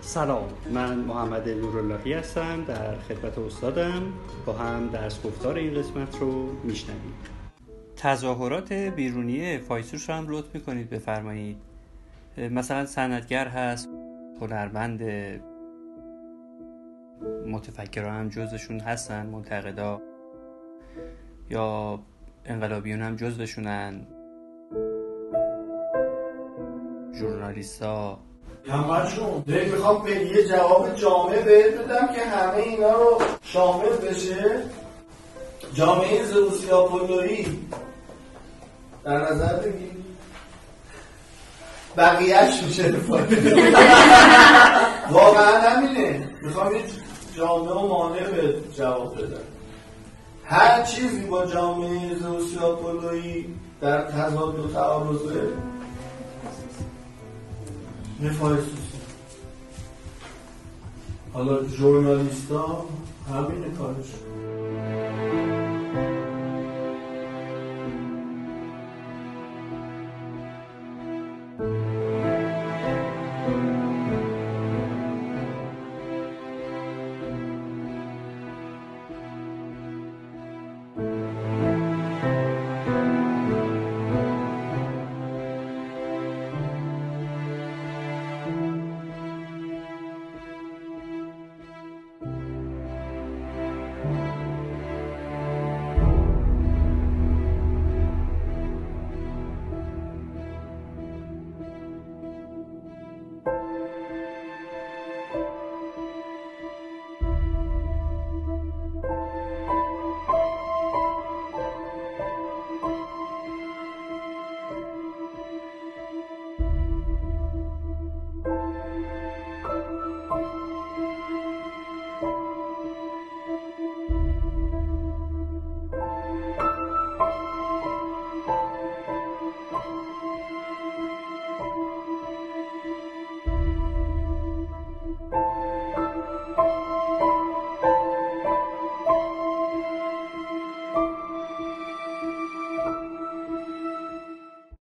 سلام من محمد نوراللهی هستم در خدمت استادم. با هم درس گفتار این قسمت رو میشنویم. تظاهرات بیرونی فایسوش رو هم لطف می‌کنید بفرمایید. مثلا سندگر هست هنرمند متفکرها هم جزشون هستن منتقدا یا انقلابیون هم جزشونن. ژورنالیستا دیگه می‌خوام به یه جواب جامع بهت بدم که همه اینا رو شامل بشه. جامعه زروسی آپولویی در نظر بگیر. بقیهش میشه واقعا همینه. می‌خوام یه جامعه و مانع به جواب بدم. هر چیزی با جامعه زروسی آپولویی در تضاد و تعارضه رفاه سوسیال حالا ها همین کارش